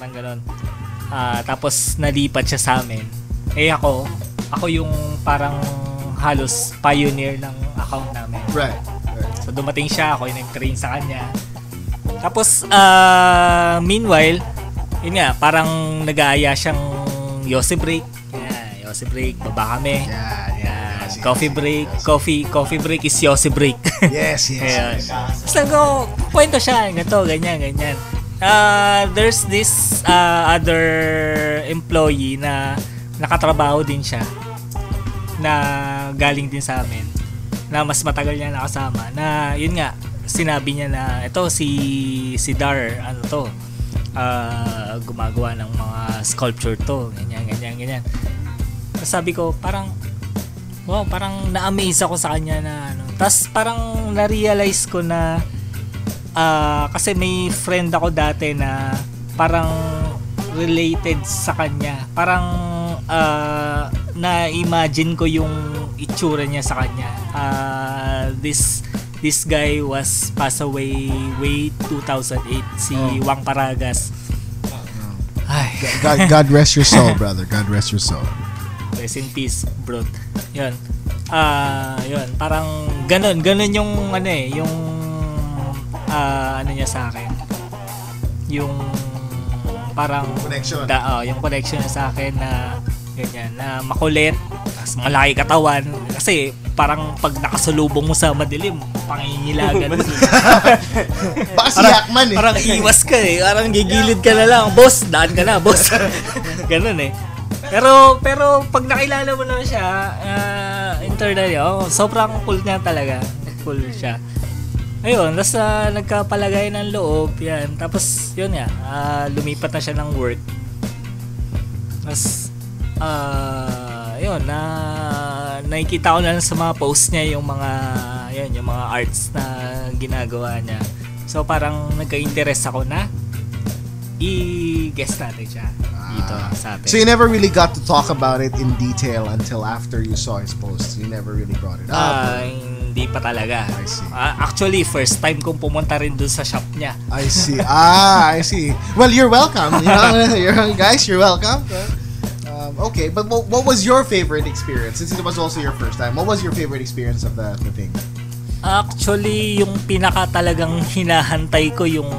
Parang ganun. Ah, tapos nalipat siya sa amin. Eh ako, ako yung parang halos pioneer ng account namin. Right. right. So dumating siya, ako yung nag-train sa kanya. Tapos, ah, meanwhile, yun nga, parang nag-aaya siyang Yossi break. Yeah, Yossi break, baba kami. Yeah, yeah. Yes, coffee yes, break, yes. coffee coffee break is Yossi break. Yes, yes, Ayan. yes. Basta ko, kwento siya, ganito, ganyan, ganyan. Uh, there's this uh, other employee na nakatrabaho din siya na galing din sa amin na mas matagal niya nakasama na yun nga sinabi niya na ito si si Dar ano to ah, gumagawa ng mga sculpture to ganyan ganyan ganyan. Sabi ko parang wow parang na-amaze ako sa kanya na ano. Tapos parang na-realize ko na ah, kasi may friend ako dati na parang related sa kanya parang ah, na-imagine ko yung itsura niya sa kanya Ah, this this guy was passed away way 2008 si Oh. Wang Paragas ay God, God rest your soul, brother. God rest your soul. Rest in peace, bro. Yun. Ah, yun. Parang ganun, ganun yung ano eh, yung ah, ano niya sa akin. Yung parang Connection. Da, oh, yung connection niya sa akin na ganyan, na makulit, tas malaki katawan. Kasi parang pag nakasalubong mo sa madilim, pangingilagan mo. Baka si Yakman eh. Parang iwas ka eh. Parang gigilid ka na lang. Boss, daan ka na, boss. Ganun eh. Pero pero pag nakilala mo na siya, uh, internally, oh, sobrang cool niya talaga. Cool siya. Ayun, tapos ah, nagkapalagay ng loob, yan. Tapos, yun nga, ah, lumipat na siya ng work. Tapos, ah, yun, na nakikita ko na lang sa mga posts niya yung mga, yun, yung mga arts na ginagawa niya. So, parang nagka-interest ako na i-guest natin siya dito sa atin. So you never really got to talk about it in detail until after you saw his posts. You never really brought it up. Ah, hindi pa talaga. I see. Ah, actually, first time kong pumunta rin dun sa shop niya. I see. Ah, I see. Well, you're welcome. You know, you're, guys, you're welcome. Um, okay, but what, what was your favorite experience? Since it was also your first time, what was your favorite experience of the, the thing? Actually, yung pinaka talagang hinahantay ko yung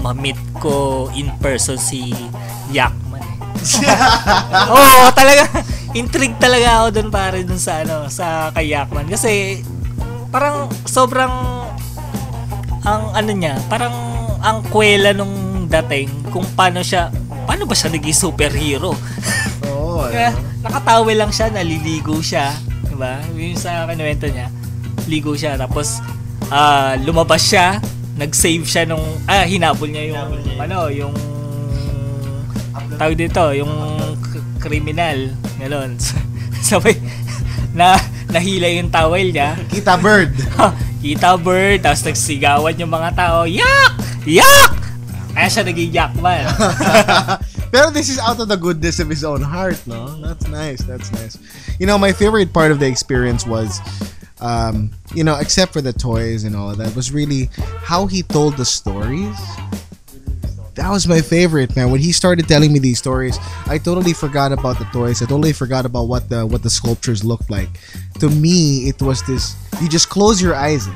ma-meet ko in person si Yakman. Oo, talaga intrigue talaga ako doon pare doon sa ano, sa kay Yakman kasi parang sobrang ang ano niya, parang ang kwela nung dating kung paano siya paano ba siya naging superhero? Oh, Kaya, nakatawi lang siya, naliligo siya. Diba? Yung sa kinuwento niya. Ligo siya. Tapos, ah, lumabas siya. Nag-save siya nung, ah, hinabol niya yung, ano, yung, tawag dito, yung k- kriminal. Ganon. Sabay, na, nahila yung towel niya. Kita bird. Kita bird, tapos nagsigawan yung mga tao, Yak! Yak! Kaya siya naging yakman. Pero this is out of the goodness of his own heart, no? That's nice. That's nice. You know, my favorite part of the experience was, um, you know, except for the toys and all of that, was really how he told the stories. That was my favorite, man. When he started telling me these stories, I totally forgot about the toys. I totally forgot about what the what the sculptures looked like. To me, it was this. You just close your eyes.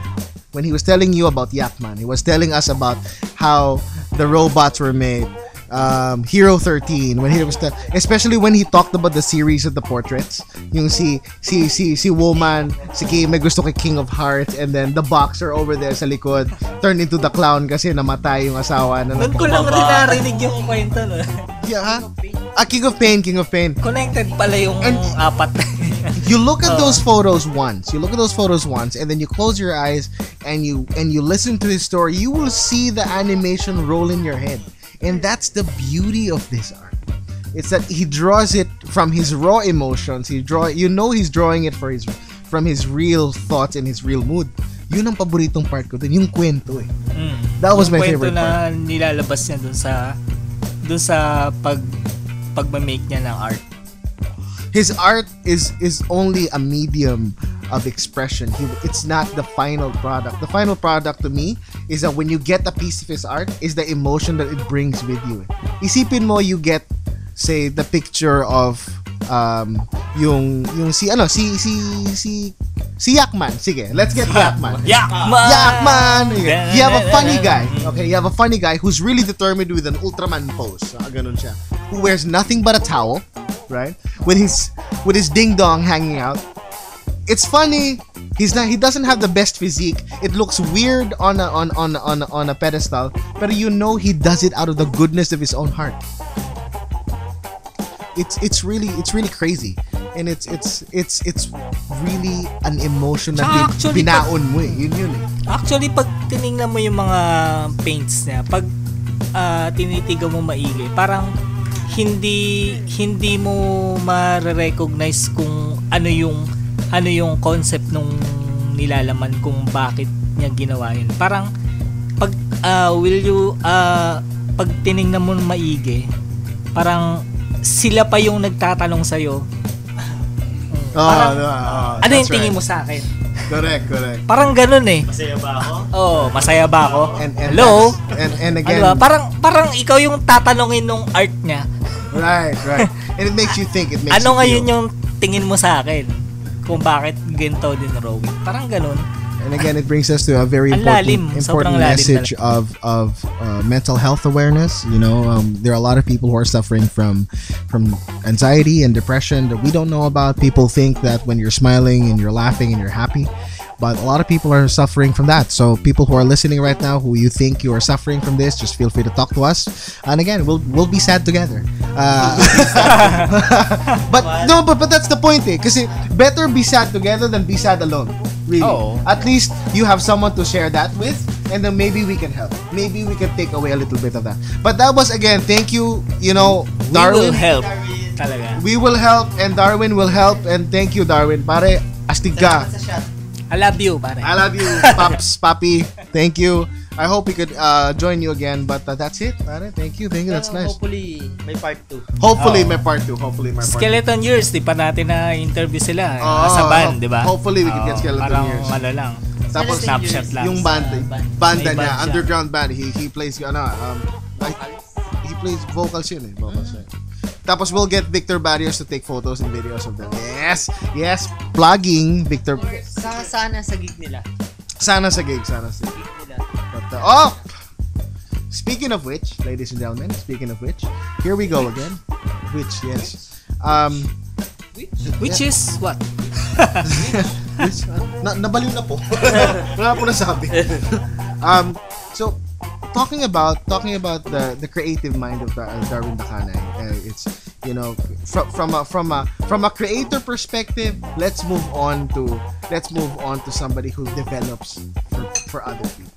When he was telling you about Yakman, he was telling us about how the robots were made. Um, Hero 13 when he was the, especially when he talked about the series of the portraits yung si si si si woman si Kay may gusto kay King of Hearts and then the boxer over there sa likod turned into the clown kasi namatay yung asawa na Doon ko lang rin narinig yung kwento, no? Yeah, ha? Ah, King of Pain, King of Pain. Connected pala yung And- apat. You look at those photos once. You look at those photos once, and then you close your eyes and you and you listen to his story. You will see the animation roll in your head, and that's the beauty of this art. It's that he draws it from his raw emotions. He draw. You know he's drawing it for his from his real thoughts and his real mood. Yun ang paboritong part ko dun, yung kwento eh. Mm. That was Yung my kwento favorite na nilalabas niya dun sa dun sa pag pagma-make niya ng art. his art is is only a medium of expression. He, it's not the final product. The final product to me is that when you get a piece of his art, is the emotion that it brings with you. Isipin mo, you get, say, the picture of um, yung, yung si, ano, si, si, si, si Yakman. Sige, let's get Yakman. Yakman! Yakman! You have a funny guy. Okay, you have a funny guy who's really determined with an Ultraman pose. Ah, ganun siya. Who wears nothing but a towel, right? With his with his ding dong hanging out. It's funny. He's not. He doesn't have the best physique. It looks weird on a on on on on a pedestal, but you know he does it out of the goodness of his own heart. It's it's really it's really crazy, and it's it's it's it's really an emotion na Tsaka bin- actually, binaon mo eh. Yun yun eh. Actually, pag tiningnan mo yung mga paints niya, pag ah, tinitigan mo maigi, parang hindi hindi mo ma-recognize kung ano yung ano yung concept nung nilalaman kung bakit niya ginawa yun. Parang pag ah, will you ah, pag tiningnan mo maigi, parang sila pa yung nagtatanong sa iyo. Oh, Parang, no, oh, ano yung tingin right. mo sa akin? Correct, correct. Parang ganun eh. Masaya ba ako? Oh, masaya ba ako? And, and Hello? And, and again, Ano ba? Parang parang ikaw yung tatanungin nung art niya. right, right. And it makes you think. It makes Ano you ngayon feel. yung tingin mo sa akin? Kung bakit ganito din. Parang ganun. And again, it brings us to a very important, important message of of uh, mental health awareness. You know, um, there are a lot of people who are suffering from from anxiety and depression that we don't know about. People think that when you're smiling and you're laughing and you're happy, but a lot of people are suffering from that. So people who are listening right now, who you think you are suffering from this, just feel free to talk to us. And again, we'll we'll be sad together. Uh, but no, but but that's the point, eh? Kasi better be sad together than be sad alone. Really. Oo. At least you have someone to share that with, and then maybe we can help. Maybe we can take away a little bit of that. But that was again, thank you. You know, We Darwin. will help. Talaga. We will help, and Darwin will help, and thank you, Darwin. Pare, astig ka. I love you, pare. I love you, Pops, Papi. Thank you. I hope we could uh, join you again, but uh, that's it. Pare, thank you, thank you. That's nice. Hopefully, may part 2. Hopefully, Oo. may part two. Hopefully, may part two. Skeleton Years, di pa natin na-interview sila. Oo, sa band, di ba? hopefully we can get Skeleton parang Years. ano lang. Tapos, Snapshot lang. yung band, Sa band. banda niya, band siya. underground band. He he plays ano, um, like, he plays vocals yun eh, vocals yun. Tapos we'll get Victor Barrios to take photos and videos of them. Yes, yes, plugging Victor. Sa, sana sa gig nila. Sana sa gig, sana sa gig. Nila. But, uh, oh! Speaking of which, ladies and gentlemen, speaking of which, here we go again. Which, yes. Um, Which is what? which, na, nabaliw na po. Wala po nasabi. um, so, talking about talking about the the creative mind of Dar- Darwin Dacanay, uh, it's you know from from a from a from a creator perspective, let's move on to let's move on to somebody who develops for for other people.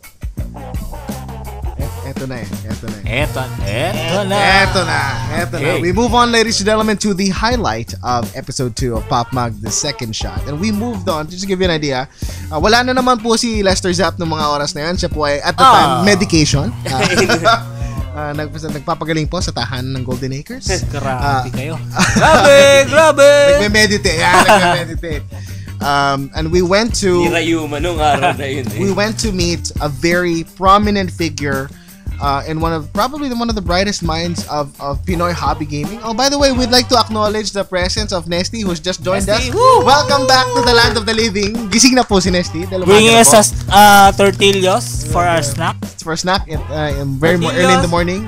Et- Eto na eh, eto na eh. Eto, eto na. Eto na, eto na. Okay. We move on, ladies and gentlemen, to the highlight of episode 2 of Pop Mag, the second shot. And we moved on, just to give you an idea, uh, wala na naman po si Lester Zapp ng mga oras na yan. Siya po ay, at the Ah. time, medication. Uh, nag, nagpapagaling po sa tahanan ng Golden Acres. Ah. Grabe kayo. Grabe, grabe. Nagme-meditate. Yeah, nagme-meditate. Um, and we went to... Nirayuma nung araw na yun eh. we went to meet a very prominent figure uh, and one of probably one of the brightest minds of, of Pinoy hobby gaming. Oh, by the way, we'd like to acknowledge the presence of Nesty who's just joined Nesty, us. woo! Welcome back to the land of the living. Gising na po si Nesty. Dahil Bringing umaga na us po. a uh, tortillas for our snack. for a snack in, uh, in very mo- early in the morning.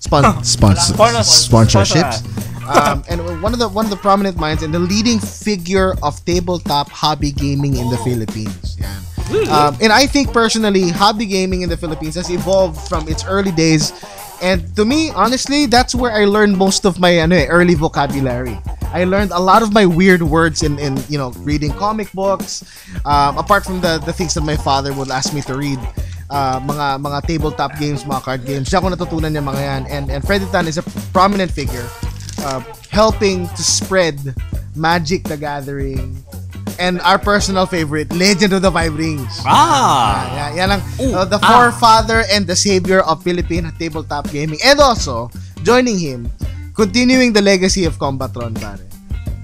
Spon- spons- Sponsor- sponsorships. um, and one of the one of the prominent minds and the leading figure of tabletop hobby gaming in the Philippines. Yan. Um, and I think personally, hobby gaming in the Philippines has evolved from its early days. And to me, honestly, that's where I learned most of my ano, eh, early vocabulary. I learned a lot of my weird words in, in you know reading comic books. Um, apart from the the things that my father would ask me to read, uh, mga mga tabletop games, mga card games. Diyan ko natutunan yung mga yan. And and Freddy Tan is a prominent figure, uh, helping to spread Magic the Gathering and our personal favorite, Legend of the Five Rings. Ah! Yeah, yan ang Ooh, uh, the ah. forefather and the savior of Philippine tabletop gaming. And also, joining him, continuing the legacy of Combatron, pare,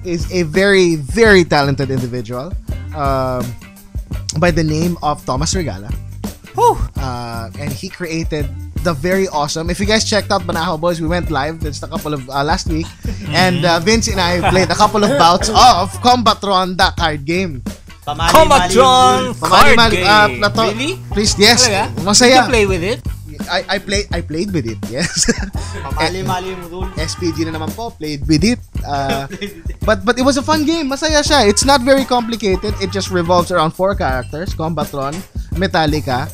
is a very, very talented individual. um, by the name of Thomas Regala. Whew. uh, and he created the very awesome. If you guys checked out Banahaw Boys, we went live just a couple of uh, last week, and uh, Vince and I played a couple of bouts of Combatron, the card game. Pamali-mali Combatron yung card Pamali-mali- game. uh, plato- really? Please, yes, Talaga? Did masaya. you play with it? I I played I played with it. Yes. Pamali-mali yung rule. SPG na naman po, played with it. Uh, but but it was a fun game. Masaya siya. It's not very complicated. It just revolves around four characters: Combatron, Metallica,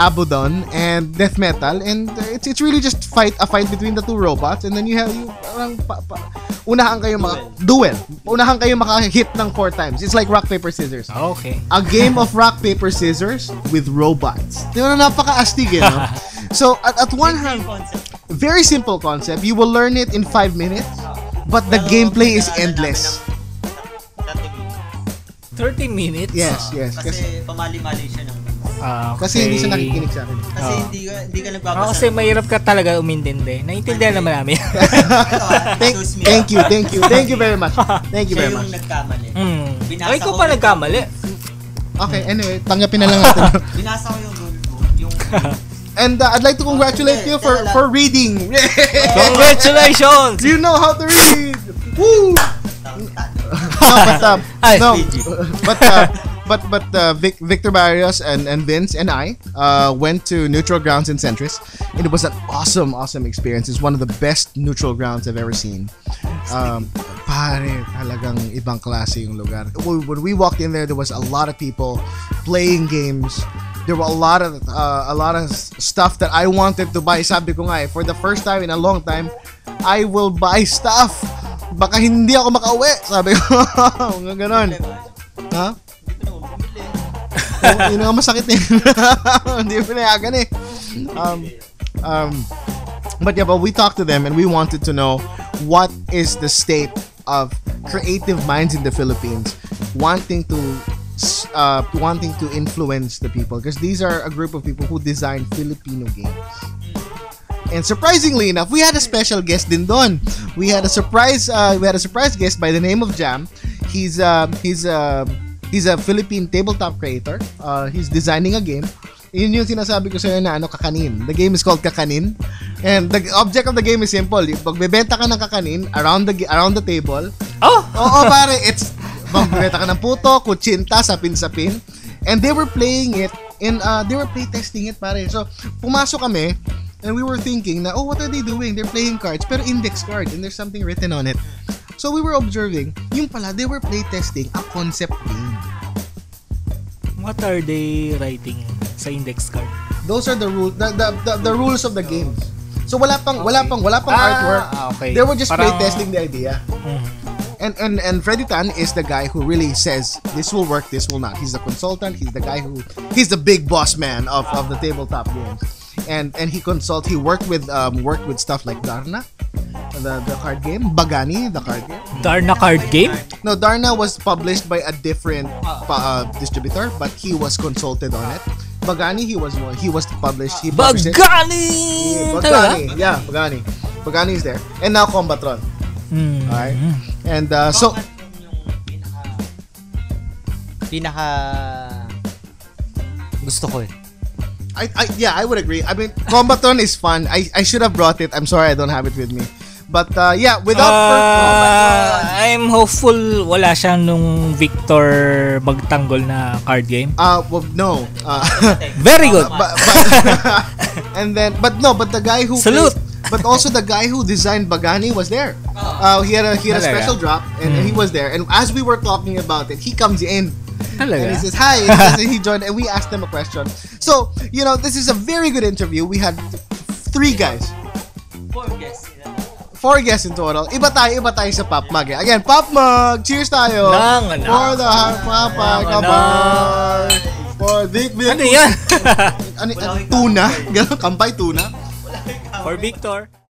Abudon, and Death Metal. And uh, it's it's really just fight a fight between the two robots. And then you have you parang pa, pa, unahan kayo maka, duel. Unahan kayo maka-hit ng four times. It's like rock paper scissors. Okay. A game of rock paper scissors with robots. Di ba napaka-astig eh, no? So at, at one hand, very simple concept. You will learn it in five minutes, but the gameplay is endless. namin ng 30 minutes. 30 minutes? Yes, yes. Kasi Kasi, pamali-mali siya ng Ah, okay. kasi hindi siya nakikinig sa akin. Kasi Oo. hindi ka hindi ka Ah, nagbabasa. kasi mahirap ka talaga umintindi. Naintindihan naman namin. Thank, thank you, thank you, thank you very much. Thank you Siya very yung much. nagkamali. mm. Binasa Ay, ko pa nagkamali. Okay, anyway, tanggapin na lang natin. Binasa ko yung rule book. Yung And uh, I'd like to congratulate you for for reading. Congratulations! you know how to read. Woo! no, but um, Ay, no, but uh, but but uh, Vic, Victor Barrios and, and Vince and I uh, went to Neutral Grounds in Centris, and it was an awesome, awesome experience. It's one of the best neutral grounds I've ever seen. Um, pare, talagang ibang klase yung lugar. When we walked in there, there was a lot of people playing games. There were a lot of uh, a lot of stuff that I wanted to buy. Sabi ko nga eh, for the first time in a long time, I will buy stuff. Baka hindi ako makauwi. Sabi ko, mga ganon. Ha? Oh, yun ang masakit eh. Hindi mo pinayagan eh. Um, um, but yeah, but we talked to them and we wanted to know what is the state of creative minds in the Philippines wanting to uh, wanting to influence the people because these are a group of people who design Filipino games. And surprisingly enough, we had a special guest din doon. We had a surprise uh, we had a surprise guest by the name of Jam. He's uh, he's uh, he's a Philippine tabletop creator. Uh, he's designing a game. Yun yung sinasabi ko sa'yo na ano, kakanin. The game is called Kakanin. And the object of the game is simple. Pagbebenta ka ng kakanin around the around the table. Oh! Oo, pare, it's magbebenta ka ng puto, kutsinta, sapin-sapin. And they were playing it in uh, they were playtesting it, pare. So, pumasok kami and we were thinking na, oh, what are they doing? They're playing cards, pero index cards and there's something written on it. So, we were observing, yung pala, they were playtesting a concept game. What are they writing sa index card? Those are the rules, the, the, the, the rules of the games. So, wala pang, wala pang, wala pang artwork. Ah, okay. They were just Parang- playtesting the idea. Mhm. And and and Freddy Tan is the guy who really says this will work, this will not. He's the consultant. He's the guy who he's the big boss man of, of the tabletop games. And and he consult. He worked with um worked with stuff like Darna, the the card game, Bagani, the card game. Darna card game? No, Darna was published by a different pa, uh, distributor, but he was consulted on it. Bagani, he was one. He was published. He published. Bagani! Yeah, Bagani, yeah, Bagani. Bagani is there, and now Combatron. Hmm. Alright, and uh, so. Combat yung pinaka pinaka gusto ko eh. I, I yeah, I would agree. I mean, Combaton is fun. I, I should have brought it. I'm sorry I don't have it with me. But uh, yeah, without Ah, I'm hopeful wala siyang nung Victor magtanggol na card game. uh, well, no. Uh, Very good. but, but and then but no, but the guy who Salute. played- but also the guy who designed Bagani was there. Uh, he had a he had a Talaga? special drop and, and he was there. And as we were talking about it, he comes in and he says hi. And he, says he joined and we asked him a question. So you know, this is a very good interview. We had three guys. Four guests in total. Iba tayo, iba tayo sa Pop Mug. eh. Again, Pop Mug! Cheers tayo! Nang, nang. For the Papa Kabar! For Vic Vic! Ano yan? Ano, ano, tuna? Ganon, kampay tuna? For Victor.